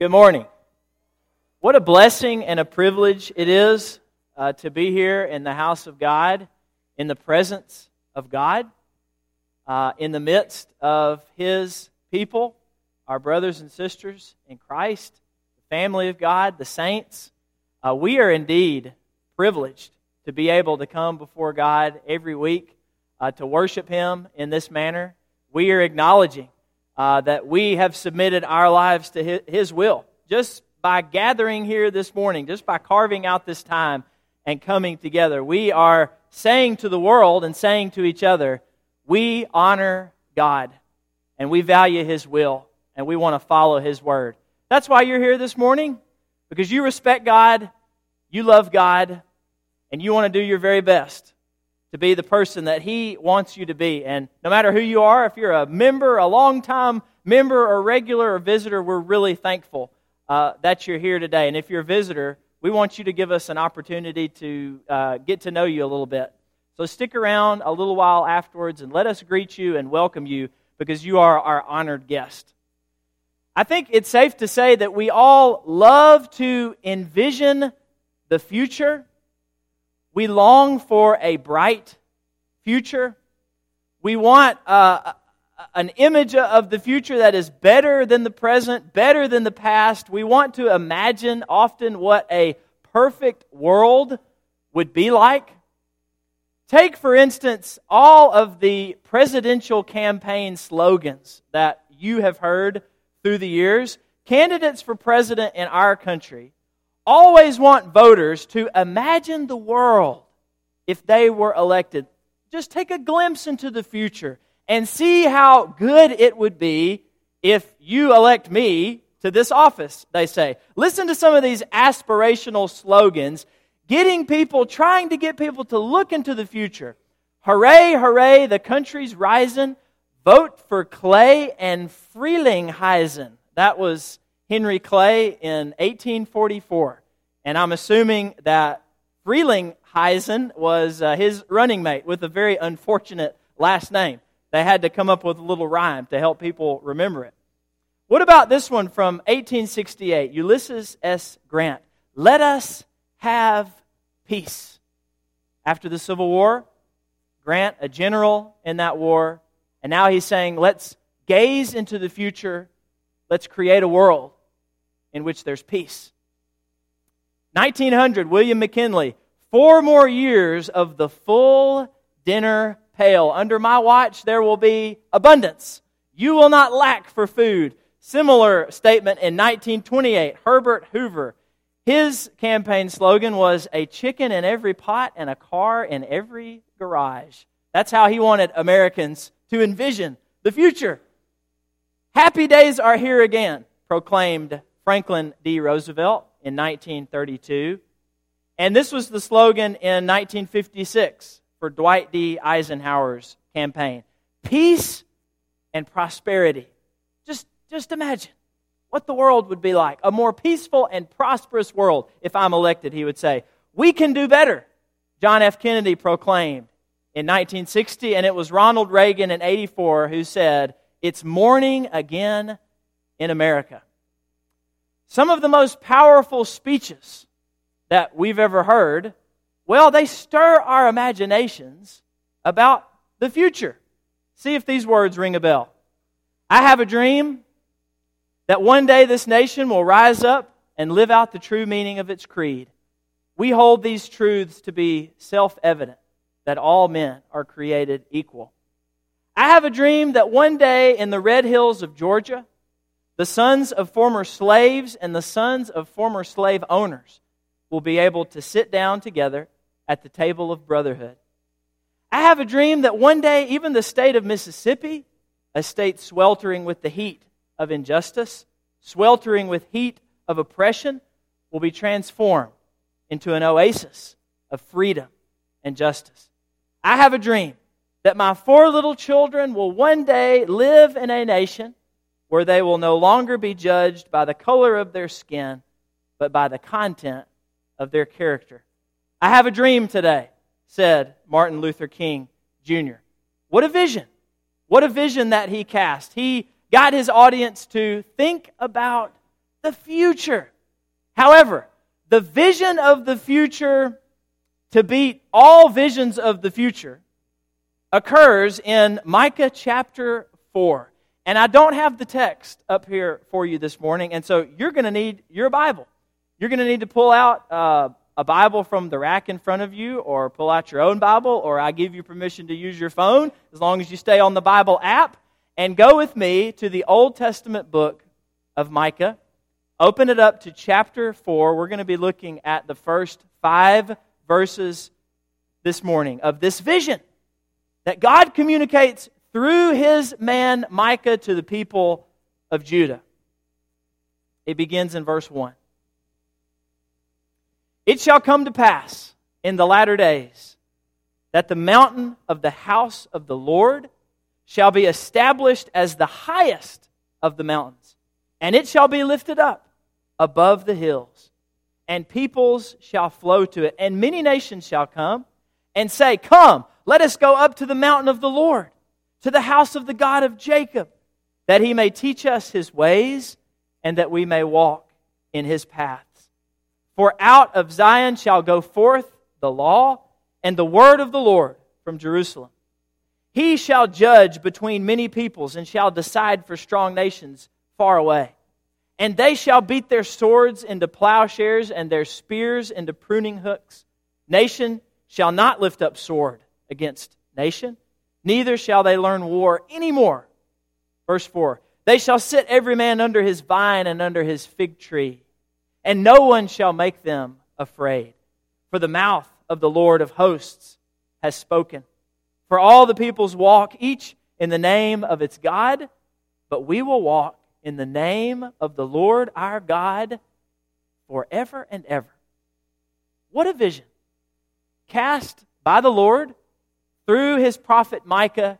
Good morning. What a blessing and a privilege it is uh, to be here in the house of God, in the presence of God, uh, in the midst of His people, our brothers and sisters in Christ, the family of God, the saints. Uh, we are indeed privileged to be able to come before God every week uh, to worship Him in this manner. We are acknowledging uh, that we have submitted our lives to his, his will. Just by gathering here this morning, just by carving out this time and coming together, we are saying to the world and saying to each other, we honor God and we value His will and we want to follow His word. That's why you're here this morning, because you respect God, you love God, and you want to do your very best to be the person that He wants you to be. And no matter who you are, if you're a member, a long-time member, or regular or visitor, we're really thankful uh, that you're here today. And if you're a visitor, we want you to give us an opportunity to uh, get to know you a little bit. So stick around a little while afterwards and let us greet you and welcome you because you are our honored guest. I think it's safe to say that we all love to envision the future we long for a bright future. We want uh, an image of the future that is better than the present, better than the past. We want to imagine often what a perfect world would be like. Take, for instance, all of the presidential campaign slogans that you have heard through the years. Candidates for president in our country always want voters to imagine the world if they were elected. Just take a glimpse into the future and see how good it would be if you elect me to this office, they say. Listen to some of these aspirational slogans, getting people, trying to get people to look into the future. Hooray, hooray, the country's rising. Vote for Clay and Frelinghuysen. That was Henry Clay in 1844. And I'm assuming that Frelinghuysen was uh, his running mate with a very unfortunate last name. They had to come up with a little rhyme to help people remember it. What about this one from 1868? Ulysses S. Grant. Let us have peace. After the Civil War, Grant, a general in that war, and now he's saying, let's gaze into the future. Let's create a world in which there's peace. 1900, William McKinley, four more years of the full dinner pail. Under my watch, there will be abundance. You will not lack for food. Similar statement in 1928, Herbert Hoover. His campaign slogan was a chicken in every pot and a car in every garage. That's how he wanted Americans to envision the future. Happy days are here again, proclaimed Franklin D. Roosevelt in 1932. And this was the slogan in 1956 for Dwight D. Eisenhower's campaign Peace and prosperity. Just, just imagine what the world would be like. A more peaceful and prosperous world if I'm elected, he would say. We can do better, John F. Kennedy proclaimed in 1960, and it was Ronald Reagan in 84 who said, It's morning again in America. Some of the most powerful speeches that we've ever heard, well, they stir our imaginations about the future. See if these words ring a bell. I have a dream that one day this nation will rise up and live out the true meaning of its creed. We hold these truths to be self evident that all men are created equal. I have a dream that one day in the red hills of Georgia, the sons of former slaves and the sons of former slave owners will be able to sit down together at the table of brotherhood. I have a dream that one day, even the state of Mississippi, a state sweltering with the heat of injustice, sweltering with heat of oppression, will be transformed into an oasis of freedom and justice. I have a dream that my four little children will one day live in a nation where they will no longer be judged by the color of their skin, but by the content of their character. I have a dream today, said Martin Luther King Jr. What a vision! What a vision that he cast. He got his audience to think about the future. However, the vision of the future to beat all visions of the future occurs in Micah chapter 4. And I don't have the text up here for you this morning, and so you're going to need your Bible. You're going to need to pull out uh, a Bible from the rack in front of you, or pull out your own Bible, or I give you permission to use your phone as long as you stay on the Bible app. And go with me to the Old Testament book of Micah. Open it up to chapter 4. We're going to be looking at the first five verses this morning of this vision that God communicates through his man Micah to the people of Judah. It begins in verse 1. It shall come to pass in the latter days that the mountain of the house of the Lord shall be established as the highest of the mountains, and it shall be lifted up above the hills, and peoples shall flow to it, and many nations shall come and say, Come, let us go up to the mountain of the Lord, to the house of the God of Jacob, that he may teach us his ways, and that we may walk in his paths. For out of Zion shall go forth the law and the word of the Lord from Jerusalem. He shall judge between many peoples and shall decide for strong nations far away. And they shall beat their swords into plowshares and their spears into pruning hooks. Nation shall not lift up sword against nation, neither shall they learn war any more. Verse 4 They shall sit every man under his vine and under his fig tree, and no one shall make them afraid. For the mouth of the Lord of hosts has spoken. For all the peoples walk, each in the name of its God, but we will walk in the name of the Lord our God forever and ever. What a vision! cast by the Lord through his prophet Micah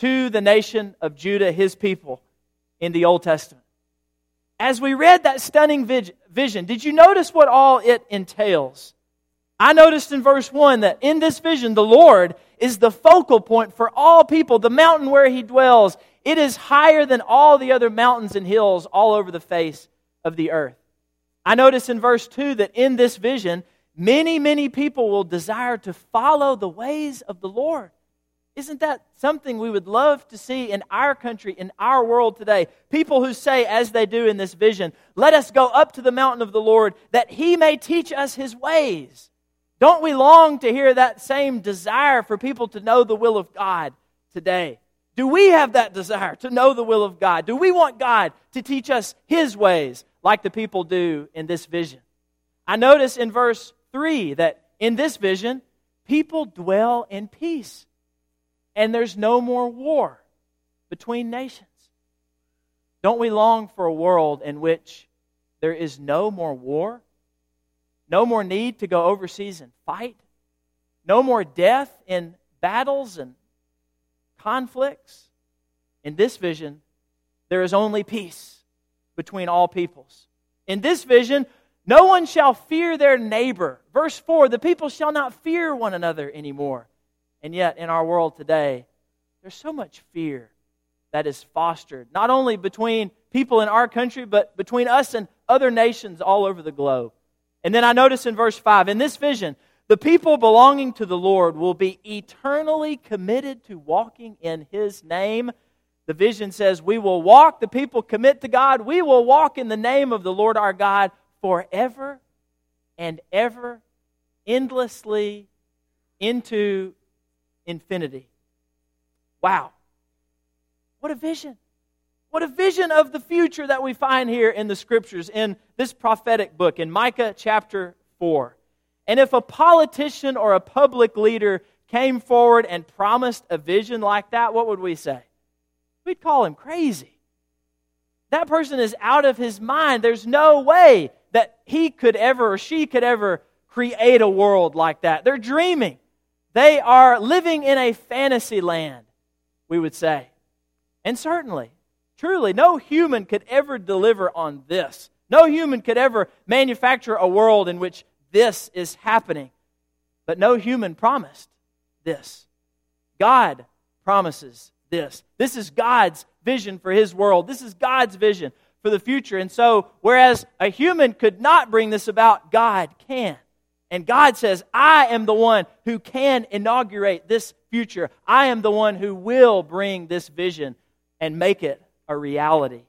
to the nation of Judah, his people, in the Old Testament. As we read that stunning vision, did you notice what all it entails? I noticed in verse 1 that in this vision, the Lord is the focal point for all people, the mountain where he dwells. It is higher than all the other mountains and hills all over the face of the earth. I notice in verse 2 that in this vision, many, many people will desire to follow the ways of the Lord. Isn't that something we would love to see in our country, in our world today? People who say, as they do in this vision, let us go up to the mountain of the Lord that he may teach us his ways. Don't we long to hear that same desire for people to know the will of God today? Do we have that desire to know the will of God? Do we want God to teach us his ways like the people do in this vision? I notice in verse 3 that in this vision, people dwell in peace and there's no more war between nations. Don't we long for a world in which there is no more war, no more need to go overseas and fight, no more death in battles and conflicts? In this vision, there is only peace between all peoples. In this vision, no one shall fear their neighbor. Verse 4 the people shall not fear one another anymore. And yet, in our world today, there's so much fear that is fostered, not only between people in our country, but between us and other nations all over the globe. And then I notice in verse 5 in this vision, the people belonging to the Lord will be eternally committed to walking in His name. The vision says, We will walk, the people commit to God, we will walk in the name of the Lord our God forever and ever, endlessly into infinity. Wow. What a vision. What a vision of the future that we find here in the scriptures, in this prophetic book, in Micah chapter 4. And if a politician or a public leader came forward and promised a vision like that, what would we say? We'd call him crazy. That person is out of his mind. There's no way that he could ever or she could ever create a world like that. They're dreaming. They are living in a fantasy land, we would say. And certainly, truly, no human could ever deliver on this. No human could ever manufacture a world in which this is happening. But no human promised this. God promises this. This is God's vision for His world. This is God's vision for the future. And so, whereas a human could not bring this about, God can. And God says, I am the one who can inaugurate this future. I am the one who will bring this vision and make it a reality.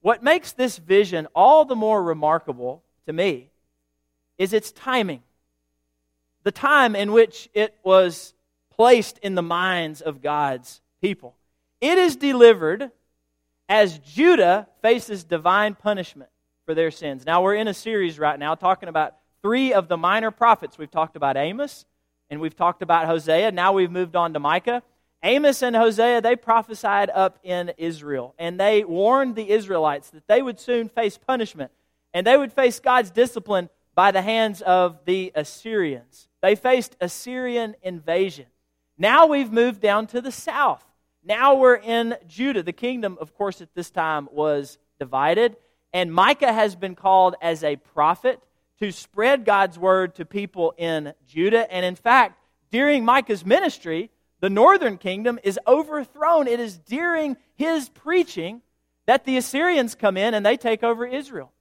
What makes this vision all the more remarkable to me is its timing. The time in which it was placed in the minds of God's people. It is delivered as Judah faces divine punishment for their sins. Now, we're in a series right now talking about three of the minor prophets. We've talked about Amos and we've talked about Hosea. Now we've moved on to Micah. Amos and Hosea, they prophesied up in Israel, and they warned the Israelites that they would soon face punishment, and they would face God's discipline by the hands of the Assyrians. They faced Assyrian invasion. Now we've moved down to the south. Now we're in Judah. The kingdom, of course, at this time was divided, and Micah has been called as a prophet to spread God's word to people in Judah. And in fact, during Micah's ministry, the northern kingdom is overthrown. It is during his preaching that the Assyrians come in and they take over Israel.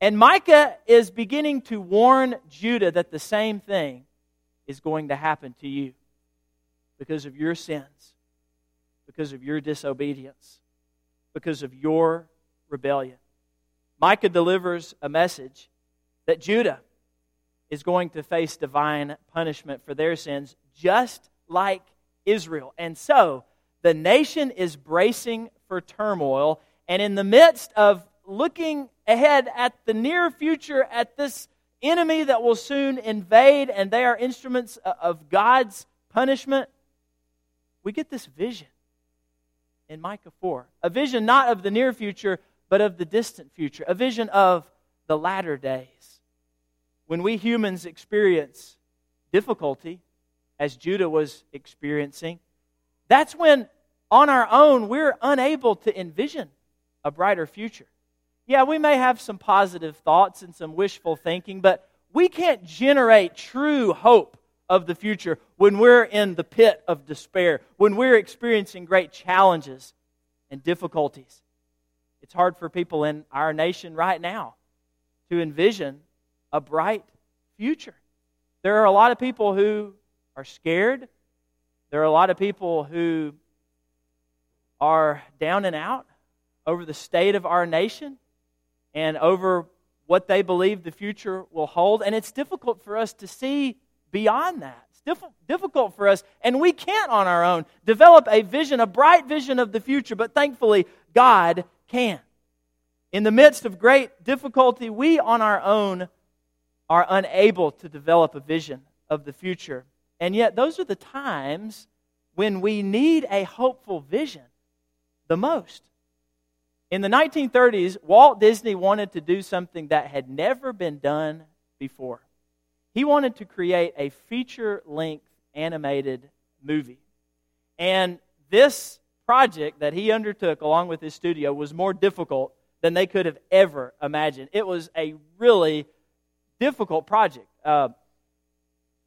And Micah is beginning to warn Judah that the same thing is going to happen to you because of your sins, because of your disobedience, because of your rebellion. Micah delivers a message that Judah is going to face divine punishment for their sins, just like Israel. And so the nation is bracing for turmoil. And in the midst of looking ahead at the near future, at this enemy that will soon invade, and they are instruments uh, of God's punishment, we get this vision in Micah 4. A vision not of the near future, but of the distant future. A vision of the latter days. When we humans experience difficulty, as Judah was experiencing, that's when on our own we're unable to envision a brighter future. Yeah, we may have some positive thoughts and some wishful thinking, but we can't generate true hope of the future when we're in the pit of despair, when we're experiencing great challenges and difficulties. It's hard for people in our nation right now to envision a bright future. There are a lot of people who are scared. There are a lot of people who are down and out over the state of our nation and over what they believe the future will hold. And it's difficult for us to see beyond that. It's difficult for us, and we can't on our own develop a vision, a bright vision of the future, but thankfully, God can. In the midst of great difficulty, we on our own are unable to develop a vision of the future. And yet, those are the times when we need a hopeful vision the most. In the 1930s, Walt Disney wanted to do something that had never been done before. He wanted to create a feature length animated movie. And this project that he undertook along with his studio was more difficult than they could have ever imagined. It was a really difficult project. Uh,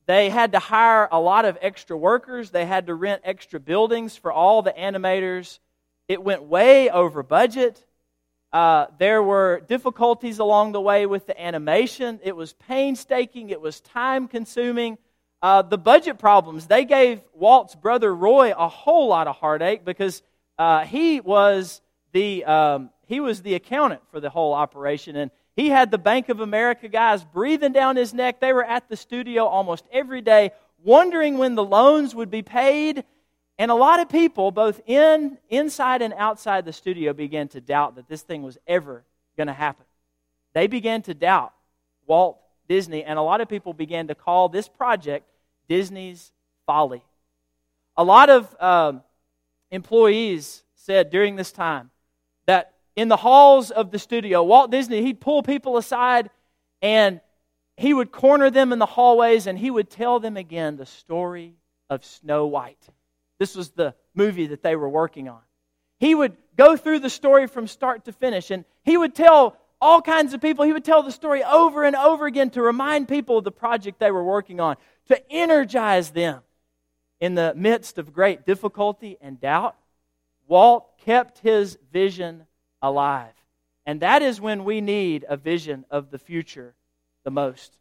they had to hire a lot of extra workers. They had to rent extra buildings for all the animators. It went way over budget. Uh, there were difficulties along the way with the animation. It was painstaking, it was time consuming. Uh, the budget problems, they gave Walt's brother Roy a whole lot of heartache because uh, he, was the, um, he was the accountant for the whole operation. And he had the Bank of America guys breathing down his neck. They were at the studio almost every day, wondering when the loans would be paid. And a lot of people, both in, inside and outside the studio, began to doubt that this thing was ever going to happen. They began to doubt Walt Disney, and a lot of people began to call this project Disney's folly. A lot of um, employees said during this time that in the halls of the studio. Walt Disney, he'd pull people aside and he would corner them in the hallways and he would tell them again the story of Snow White. This was the movie that they were working on. He would go through the story from start to finish and he would tell all kinds of people, he would tell the story over and over again to remind people of the project they were working on, to energize them. In the midst of great difficulty and doubt, Walt kept his vision alive. And that is when we need a vision of the future the most.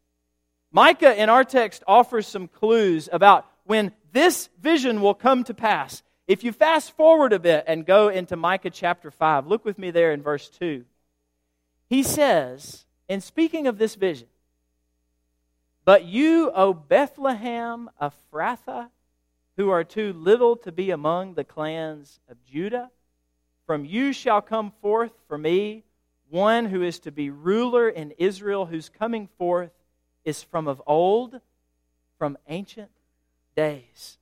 Micah in our text offers some clues about when this vision will come to pass. If you fast forward a bit and go into Micah chapter 5, look with me there in verse 2. He says, in speaking of this vision, But you, O Bethlehem Ephrathah, who are too little to be among the clans of Judah, from you shall come forth for me one who is to be ruler in Israel, whose coming forth is from of old, from ancient days.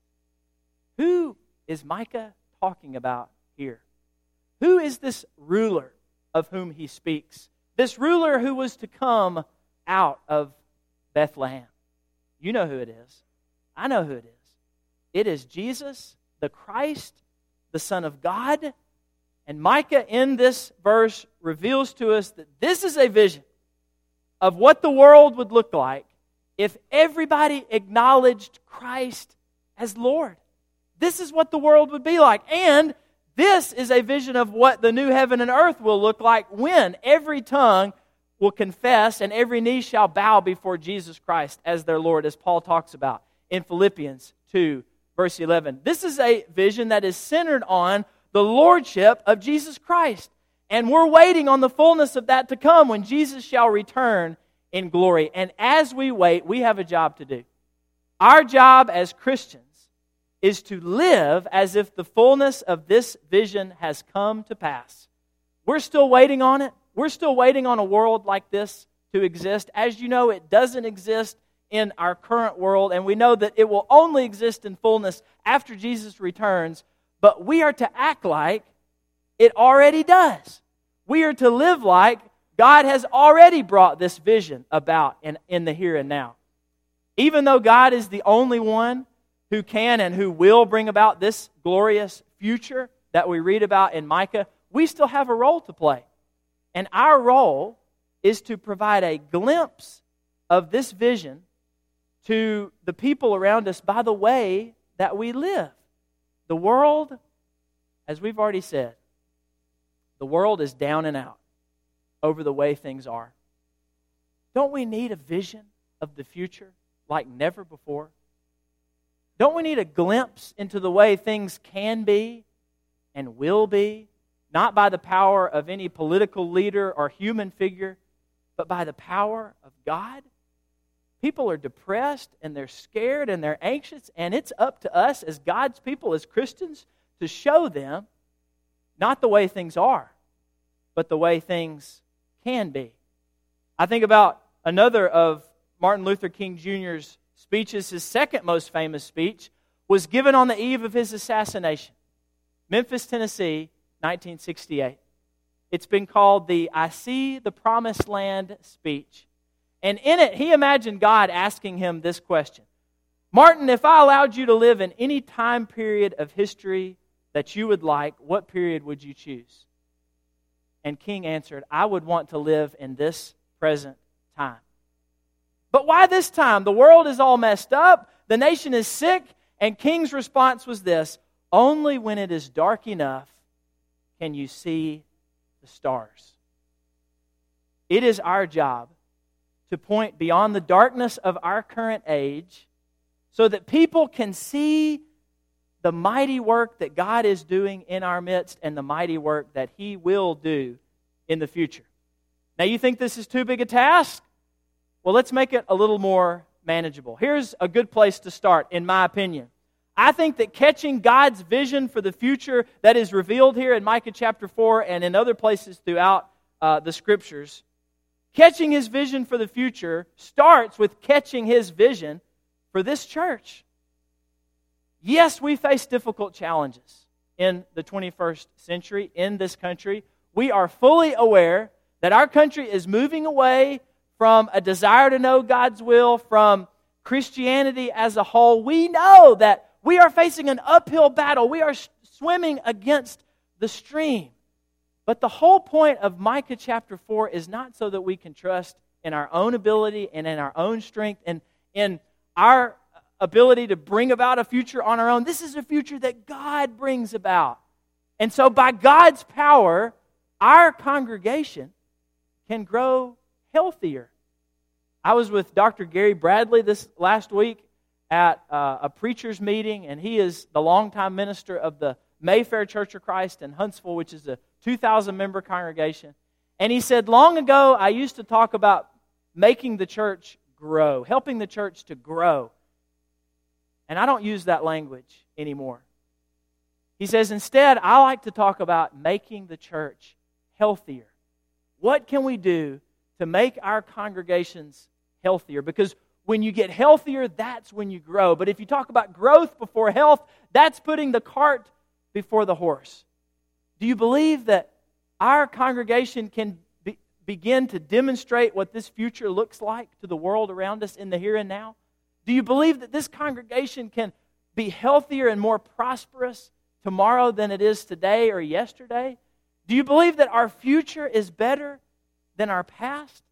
Who is Micah talking about here? Who is this ruler of whom he speaks? This ruler who was to come out of Bethlehem. You know who it is. I know who it is. It is Jesus, the Christ, the Son of God. And Micah in this verse reveals to us that this is a vision of what the world would look like if everybody acknowledged Christ as Lord. This is what the world would be like. And this is a vision of what the new heaven and earth will look like when every tongue will confess and every knee shall bow before Jesus Christ as their Lord, as Paul talks about in Philippians 2, verse 11. This is a vision that is centered on the lordship of Jesus Christ. And we're waiting on the fullness of that to come when Jesus shall return in glory. And as we wait, we have a job to do. Our job as Christians is to live as if the fullness of this vision has come to pass. We're still waiting on it. We're still waiting on a world like this to exist. As you know, it doesn't exist in our current world, and we know that it will only exist in fullness after Jesus returns, but we are to act like it already does. We are to live like God has already brought this vision about in, in the here and now. Even though God is the only one who can and who will bring about this glorious future that we read about in Micah, we still have a role to play. And our role is to provide a glimpse of this vision to the people around us by the way that we live. The world, as we've already said, the world is down and out over the way things are. Don't we need a vision of the future like never before? Don't we need a glimpse into the way things can be and will be, not by the power of any political leader or human figure, but by the power of God? People are depressed and they're scared and they're anxious, and it's up to us as God's people, as Christians, to show them not the way things are, but the way things can be. I think about another of Martin Luther King Jr.'s speeches, his second most famous speech, was given on the eve of his assassination. Memphis, Tennessee, 1968. It's been called the I See the Promised Land speech. And in it, he imagined God asking him this question Martin, if I allowed you to live in any time period of history that you would like, what period would you choose? And King answered, I would want to live in this present time. But why this time? The world is all messed up, the nation is sick, and King's response was this Only when it is dark enough can you see the stars. It is our job to point beyond the darkness of our current age so that people can see the mighty work that God is doing in our midst and the mighty work that He will do in the future. Now, you think this is too big a task? Well, let's make it a little more manageable. Here's a good place to start, in my opinion. I think that catching God's vision for the future that is revealed here in Micah chapter 4 and in other places throughout uh, the scriptures, catching his vision for the future starts with catching his vision for this church. Yes, we face difficult challenges in the 21st century in this country. We are fully aware that our country is moving away from a desire to know God's will, from Christianity as a whole, we know that we are facing an uphill battle. We are swimming against the stream. But the whole point of Micah chapter 4 is not so that we can trust in our own ability and in our own strength and in our ability to bring about a future on our own. This is a future that God brings about. And so, by God's power, our congregation can grow healthier. I was with Dr. Gary Bradley this last week at uh, a preacher's meeting, and he is the longtime minister of the Mayfair Church of Christ in Huntsville, which is a 2,000 member congregation. And he said, Long ago, I used to talk about making the church grow, helping the church to grow. And I don't use that language anymore. He says, Instead, I like to talk about making the church healthier. What can we do to make our congregations healthier? Because when you get healthier, that's when you grow. But if you talk about growth before health, that's putting the cart before the horse. Do you believe that our congregation can be, begin to demonstrate what this future looks like to the world around us in the here and now? Do you believe that this congregation can be healthier and more prosperous tomorrow than it is today or yesterday? Do you believe that our future is better than our past?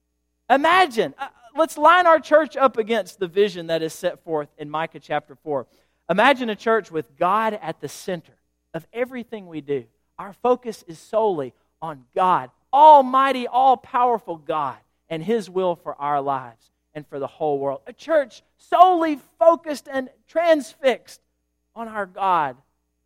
Imagine, uh, let's line our church up against the vision that is set forth in Micah chapter 4. Imagine a church with God at the center of everything we do. Our focus is solely on God, Almighty, all powerful God, and His will for our lives and for the whole world. A church solely focused and transfixed on our God,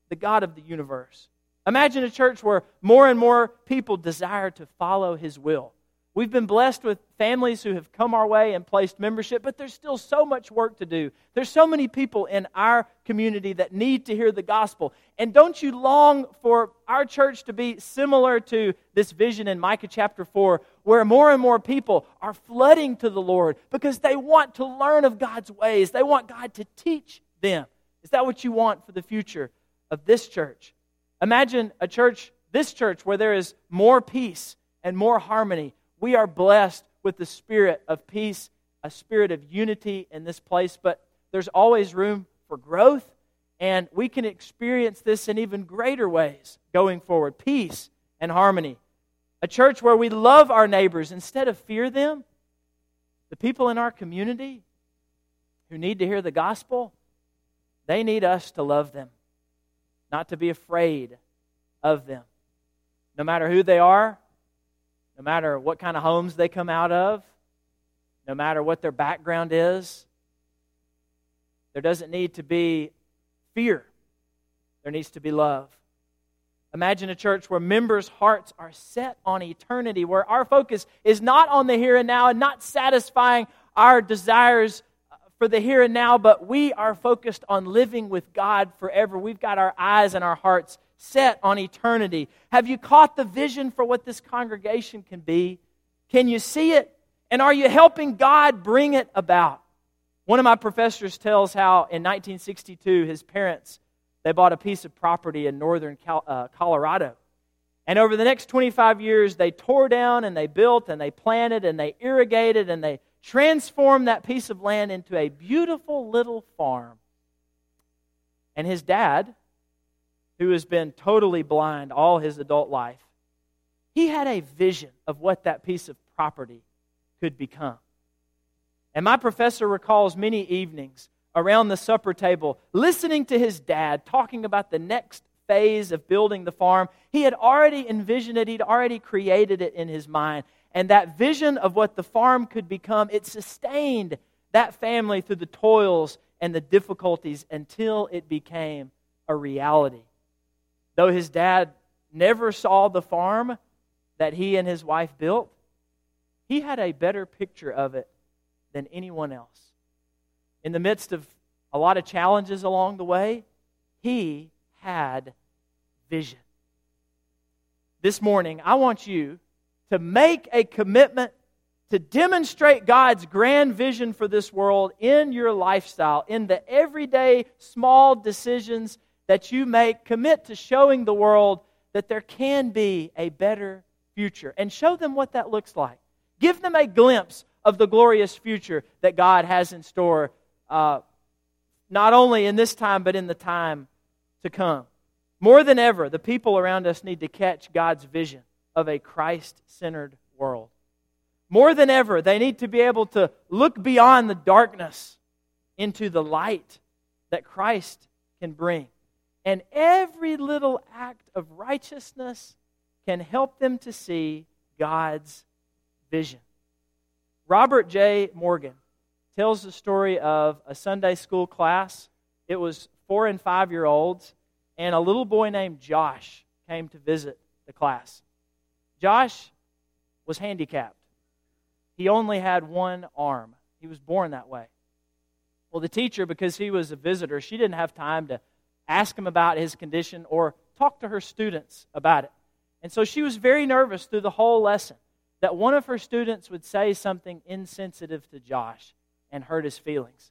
the God of the universe. Imagine a church where more and more people desire to follow His will We've been blessed with families who have come our way and placed membership, but there's still so much work to do. There's so many people in our community that need to hear the gospel. And don't you long for our church to be similar to this vision in Micah chapter 4, where more and more people are flooding to the Lord because they want to learn of God's ways? They want God to teach them. Is that what you want for the future of this church? Imagine a church, this church, where there is more peace and more harmony we are blessed with the spirit of peace, a spirit of unity in this place, but there's always room for growth, and we can experience this in even greater ways going forward peace and harmony. A church where we love our neighbors instead of fear them. The people in our community who need to hear the gospel, they need us to love them, not to be afraid of them. No matter who they are, no matter what kind of homes they come out of, no matter what their background is. There doesn't need to be fear, there needs to be love. Imagine a church where members' hearts are set on eternity, where our focus is not on the here and now and not satisfying our desires for the here and now, but we are focused on living with God forever. We've got our eyes and our hearts set on eternity. Have you caught the vision for what this congregation can be? Can you see it? And are you helping God bring it about? One of my professors tells how in 1962 his parents they bought a piece of property in northern uh, Colorado. And over the next 25 years, they tore down and they built and they planted and they irrigated and they transformed that piece of land into a beautiful little farm. And his dad, who has been totally blind all his adult life, he had a vision of what that piece of property could become. And my professor recalls many evenings around the supper table listening to his dad talking about the next phase of building the farm. He had already envisioned it, he'd already created it in his mind. And that vision of what the farm could become, it sustained that family through the toils and the difficulties until it became a reality. Though his dad never saw the farm that he and his wife built, he had a better picture of it than anyone else. In the midst of a lot of challenges along the way, he had vision. This morning, I want you to make a commitment to demonstrate God's grand vision for this world in your lifestyle, in the everyday small decisions that you make, commit to showing the world that there can be a better future and show them what that looks like. Give them a glimpse of the glorious future that God has in store, uh, not only in this time, but in the time to come. More than ever, the people around us need to catch God's vision of a Christ centered world. More than ever, they need to be able to look beyond the darkness into the light that Christ can bring. And every little act of righteousness can help them to see God's vision. Robert J. Morgan tells the story of a Sunday school class. It was four and five year olds, and a little boy named Josh came to visit the class. Josh was handicapped, he only had one arm. He was born that way. Well, the teacher, because he was a visitor, she didn't have time to ask him about his condition or talk to her students about it. And so she was very nervous through the whole lesson that one of her students would say something insensitive to Josh and hurt his feelings.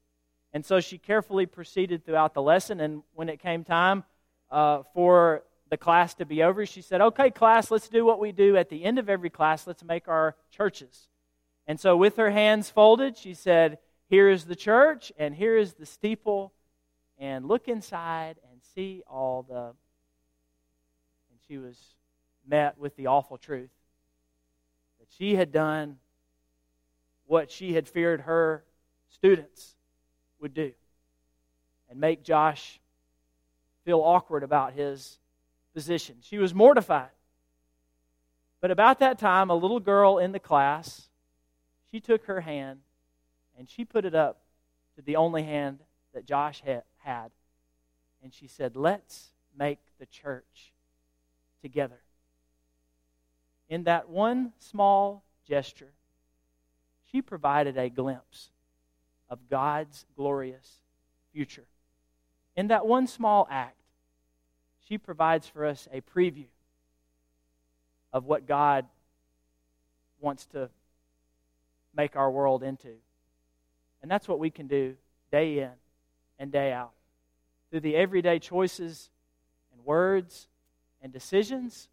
And so she carefully proceeded throughout the lesson. And when it came time uh, for the class to be over, she said, Okay, class, let's do what we do at the end of every class. Let's make our churches. And so, with her hands folded, she said, Here is the church, and here is the steeple, and look inside and see all the. And she was met with the awful truth that she had done what she had feared her students would do and make Josh feel awkward about his position. She was mortified. But about that time, a little girl in the class, she took her hand and she put it up to the only hand that Josh had. And she said, Let's make the church together. In that one small gesture, she provided a glimpse of God's glorious future. In that one small act, she provides for us a preview of what God wants to make our world into. And that's what we can do day in and day out. Through the everyday choices and words and decisions,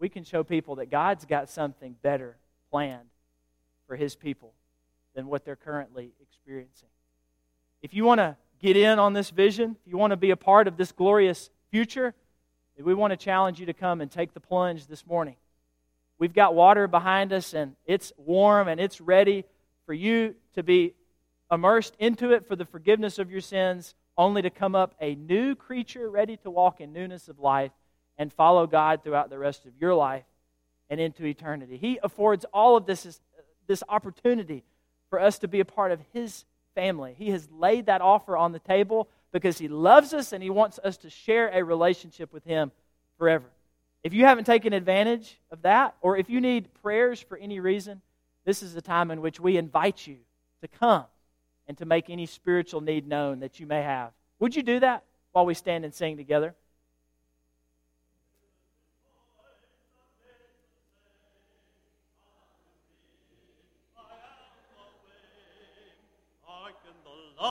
we can show people that God's got something better planned for His people than what they're currently experiencing. If you want to get in on this vision, if you want to be a part of this glorious future, we want to challenge you to come and take the plunge this morning. We've got water behind us, and it's warm and it's ready for you to be immersed into it for the forgiveness of your sins, only to come up a new creature ready to walk in newness of life and follow God throughout the rest of your life and into eternity. He affords all of this, this opportunity for us to be a part of His family. He has laid that offer on the table because He loves us and He wants us to share a relationship with Him forever. If you haven't taken advantage of that, or if you need prayers for any reason, this is the time in which we invite you to come and to make any spiritual need known that you may have. Would you do that while we stand and sing together?